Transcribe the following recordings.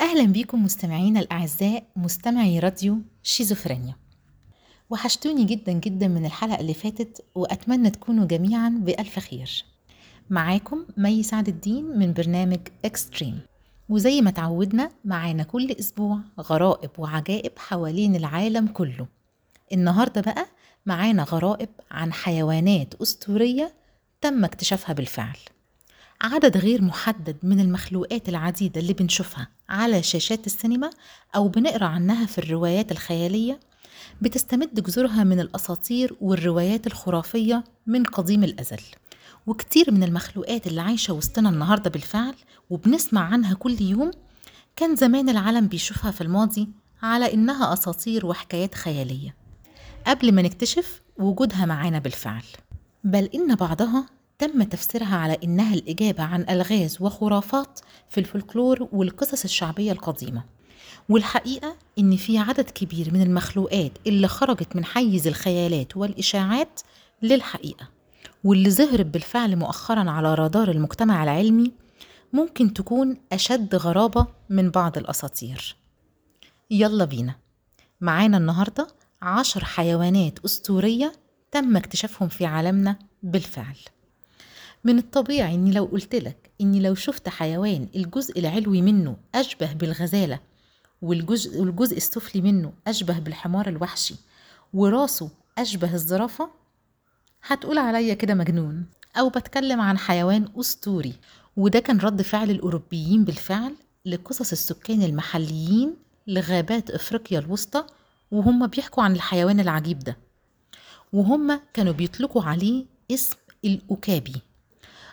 أهلا بيكم مستمعينا الأعزاء مستمعي راديو شيزوفرينيا. وحشتوني جدا جدا من الحلقة اللي فاتت وأتمنى تكونوا جميعا بألف خير. معاكم مي سعد الدين من برنامج Extreme وزي ما تعودنا معانا كل أسبوع غرائب وعجائب حوالين العالم كله. النهاردة بقى معانا غرائب عن حيوانات أسطورية تم اكتشافها بالفعل. عدد غير محدد من المخلوقات العديدة اللي بنشوفها على شاشات السينما أو بنقرأ عنها في الروايات الخيالية بتستمد جذورها من الأساطير والروايات الخرافية من قديم الأزل. وكتير من المخلوقات اللي عايشة وسطنا النهاردة بالفعل وبنسمع عنها كل يوم كان زمان العالم بيشوفها في الماضي على إنها أساطير وحكايات خيالية. قبل ما نكتشف وجودها معانا بالفعل. بل إن بعضها تم تفسيرها على إنها الإجابة عن ألغاز وخرافات في الفولكلور والقصص الشعبية القديمة. والحقيقة إن في عدد كبير من المخلوقات اللي خرجت من حيز الخيالات والإشاعات للحقيقة. واللي ظهرت بالفعل مؤخرا على رادار المجتمع العلمي ممكن تكون أشد غرابة من بعض الأساطير. يلا بينا. معانا النهاردة عشر حيوانات أسطورية تم اكتشافهم في عالمنا بالفعل. من الطبيعي إني لو قلتلك إني لو شفت حيوان الجزء العلوي منه أشبه بالغزالة والجزء, والجزء السفلي منه أشبه بالحمار الوحشي وراسه أشبه الزرافة هتقول عليا كده مجنون. أو بتكلم عن حيوان أسطوري وده كان رد فعل الأوروبيين بالفعل لقصص السكان المحليين لغابات إفريقيا الوسطى وهم بيحكوا عن الحيوان العجيب ده. وهم كانوا بيطلقوا عليه اسم الأكابي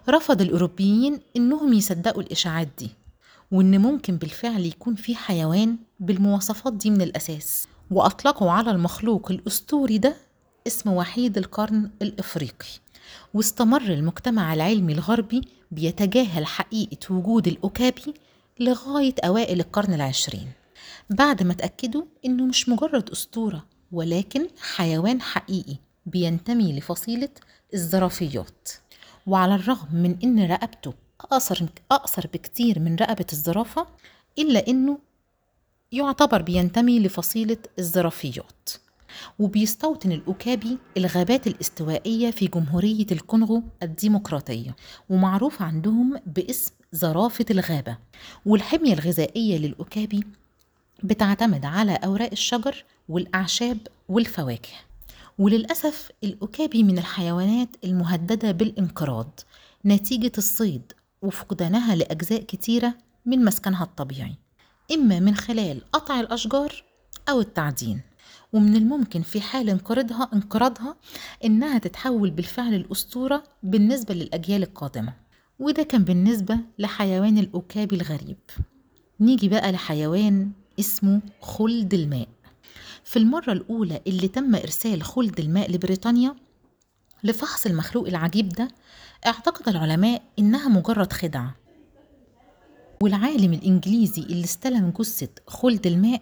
رفض الأوروبيين إنهم يصدقوا الإشاعات دي وإن ممكن بالفعل يكون في حيوان بالمواصفات دي من الأساس. وأطلقوا على المخلوق الأسطوري ده اسم وحيد القرن الإفريقي. واستمر المجتمع العلمي الغربي بيتجاهل حقيقة وجود الأكابي لغاية أوائل القرن العشرين. بعد ما تأكدوا إنه مش مجرد أسطورة ولكن حيوان حقيقي بينتمي لفصيلة الزرافيات. وعلى الرغم من إن رقبته أقصر أقصر بكتير من رقبة الزرافة إلا إنه يعتبر بينتمي لفصيلة الزرافيات. وبيستوطن الأكابي الغابات الاستوائية في جمهورية الكونغو الديمقراطية ومعروف عندهم باسم زرافة الغابة. والحمية الغذائية للأكابي بتعتمد على أوراق الشجر والأعشاب والفواكه. وللأسف الأكابي من الحيوانات المهددة بالانقراض. نتيجة الصيد وفقدانها لأجزاء كتيرة من مسكنها الطبيعي. إما من خلال قطع الأشجار أو التعدين. ومن الممكن في حال انقراضها انقراضها إنها تتحول بالفعل الأسطورة بالنسبة للأجيال القادمة. وده كان بالنسبة لحيوان الأكابي الغريب. نيجي بقى لحيوان اسمه خلد الماء. في المرة الأولى اللي تم إرسال خلد الماء لبريطانيا لفحص المخلوق العجيب ده اعتقد العلماء إنها مجرد خدعة. والعالم الإنجليزي اللي استلم جثة خلد الماء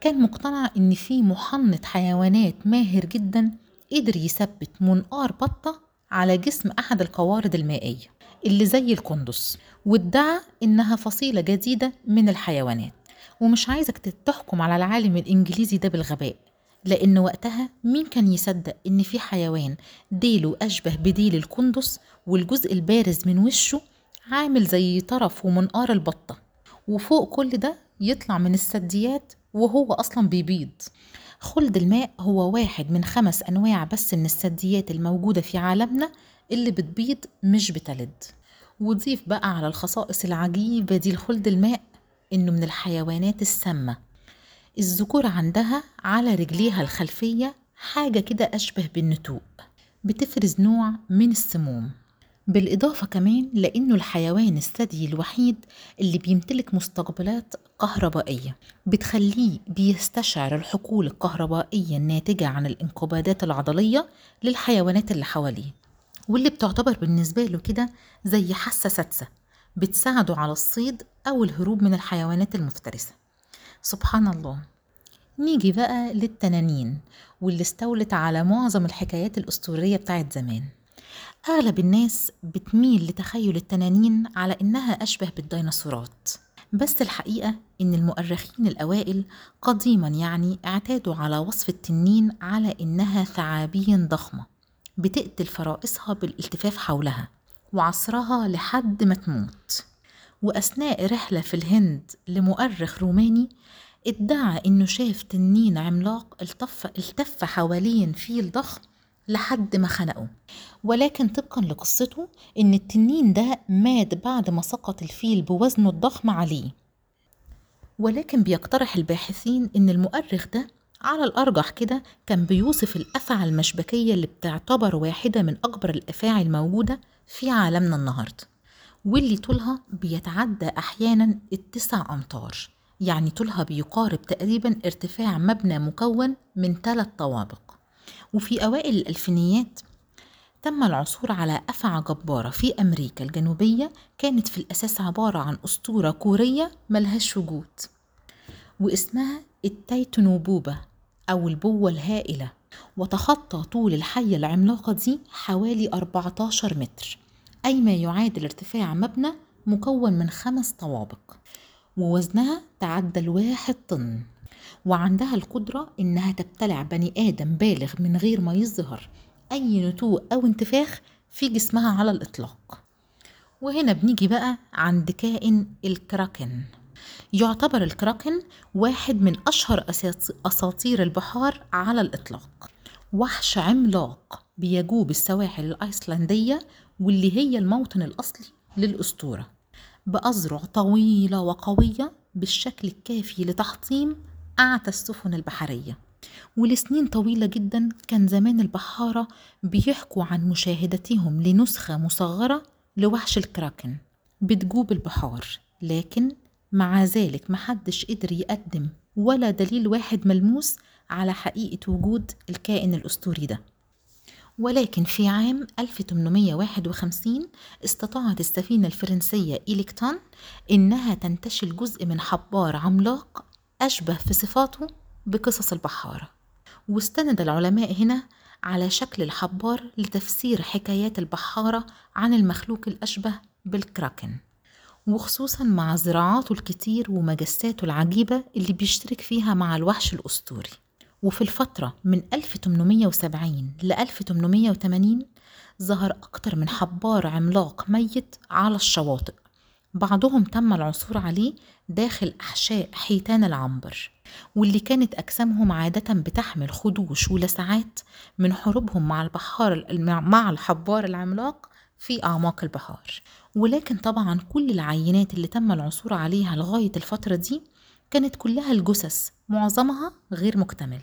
كان مقتنع إن في محنط حيوانات ماهر جدا قدر يثبت منقار بطة على جسم أحد القوارض المائية اللي زي القندس وادعى إنها فصيلة جديدة من الحيوانات. ومش عايزك تحكم على العالم الإنجليزي ده بالغباء لأن وقتها مين كان يصدق إن في حيوان ديله أشبه بديل القندس والجزء البارز من وشه عامل زي طرف ومنقار البطة؟ وفوق كل ده يطلع من الثدييات وهو أصلا بيبيض. خلد الماء هو واحد من خمس أنواع بس من الثدييات الموجودة في عالمنا اللي بتبيض مش بتلد. وضيف بقى على الخصائص العجيبة دي لخلد الماء إنه من الحيوانات السامة. الذكور عندها على رجليها الخلفية حاجة كده أشبه بالنتوء. بتفرز نوع من السموم. بالإضافة كمان لأنه الحيوان الثدي الوحيد اللي بيمتلك مستقبلات كهربائية. بتخليه بيستشعر الحقول الكهربائية الناتجة عن الانقباضات العضلية للحيوانات اللي حواليه. واللي بتعتبر بالنسبة له كده زي حاسة سادسة. بتساعده على الصيد أو الهروب من الحيوانات المفترسة. سبحان الله. نيجي بقى للتنانين واللي استولت على معظم الحكايات الأسطورية بتاعت زمان. أغلب الناس بتميل لتخيل التنانين على إنها أشبه بالديناصورات. بس الحقيقة إن المؤرخين الأوائل قديما يعني اعتادوا على وصف التنين على إنها ثعابين ضخمة بتقتل فرائسها بالالتفاف حولها. وعصرها لحد ما تموت. وأثناء رحلة في الهند لمؤرخ روماني ادعى إنه شاف تنين عملاق التف, التف حوالين فيل ضخم لحد ما خنقه. ولكن طبقا لقصته إن التنين ده مات بعد ما سقط الفيل بوزنه الضخم عليه. ولكن بيقترح الباحثين إن المؤرخ ده على الأرجح كده كان بيوصف الأفعى المشبكية اللي بتعتبر واحدة من أكبر الأفاعي الموجودة في عالمنا النهاردة واللي طولها بيتعدى أحيانا التسع أمتار يعني طولها بيقارب تقريبا ارتفاع مبنى مكون من ثلاث طوابق. وفي أوائل الألفينيات تم العثور على أفعى جبارة في أمريكا الجنوبية كانت في الأساس عبارة عن أسطورة كورية ملهاش وجود واسمها التايتنوبوبة أو البوة الهائلة وتخطى طول الحية العملاقة دي حوالي 14 متر أي ما يعادل ارتفاع مبنى مكون من خمس طوابق. ووزنها تعدى الواحد طن وعندها القدرة إنها تبتلع بني آدم بالغ من غير ما يظهر أي نتوء أو انتفاخ في جسمها على الإطلاق. وهنا بنيجي بقى عند كائن الكراكن. يعتبر الكراكن واحد من أشهر أساطير البحار على الإطلاق. وحش عملاق بيجوب السواحل الأيسلندية واللي هي الموطن الأصلي للأسطورة. بأذرع طويلة وقوية بالشكل الكافي لتحطيم أعتى السفن البحرية. ولسنين طويلة جدا كان زمان البحارة بيحكوا عن مشاهدتهم لنسخة مصغرة لوحش الكراكن بتجوب البحار. لكن مع ذلك محدش قدر يقدم ولا دليل واحد ملموس على حقيقة وجود الكائن الأسطوري ده. ولكن في عام 1851 استطاعت السفينة الفرنسية إليكتون إنها تنتشل جزء من حبار عملاق أشبه في صفاته بقصص البحارة. واستند العلماء هنا على شكل الحبار لتفسير حكايات البحارة عن المخلوق الأشبه بالكراكن. وخصوصا مع زراعاته الكتير ومجساته العجيبة اللي بيشترك فيها مع الوحش الأسطوري. وفي الفترة من 1870 ل 1880 ظهر أكتر من حبار عملاق ميت على الشواطئ. بعضهم تم العثور عليه داخل أحشاء حيتان العنبر واللي كانت أجسامهم عادة بتحمل خدوش ولسعات من حروبهم مع البحار مع الحبار العملاق في أعماق البحار ولكن طبعا كل العينات اللي تم العثور عليها لغاية الفترة دي كانت كلها الجثث معظمها غير مكتمل.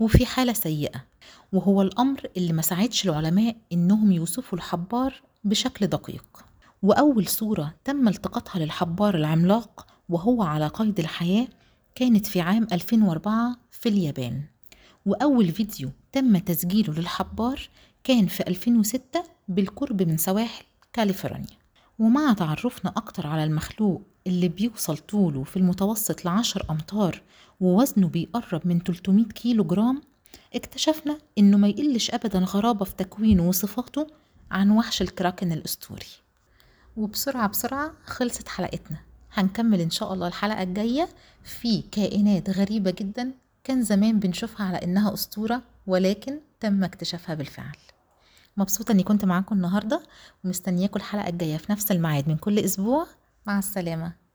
وفي حالة سيئة وهو الأمر اللي ما ساعدش العلماء إنهم يوصفوا الحبار بشكل دقيق. وأول صورة تم التقاطها للحبار العملاق وهو على قيد الحياة كانت في عام 2004 في اليابان. وأول فيديو تم تسجيله للحبار كان في 2006 بالقرب من سواحل كاليفورنيا. ومع تعرفنا أكتر على المخلوق اللي بيوصل طوله في المتوسط لعشر أمتار ووزنه بيقرب من 300 كيلو جرام اكتشفنا إنه ما يقلش أبدا غرابة في تكوينه وصفاته عن وحش الكراكن الأسطوري. وبسرعة بسرعة خلصت حلقتنا. هنكمل إن شاء الله الحلقة الجاية في كائنات غريبة جدا كان زمان بنشوفها على إنها أسطورة ولكن تم اكتشافها بالفعل. مبسوطة إني كنت معاكم النهاردة ومستنياكم الحلقة الجاية في نفس الميعاد من كل أسبوع. مع السلامة.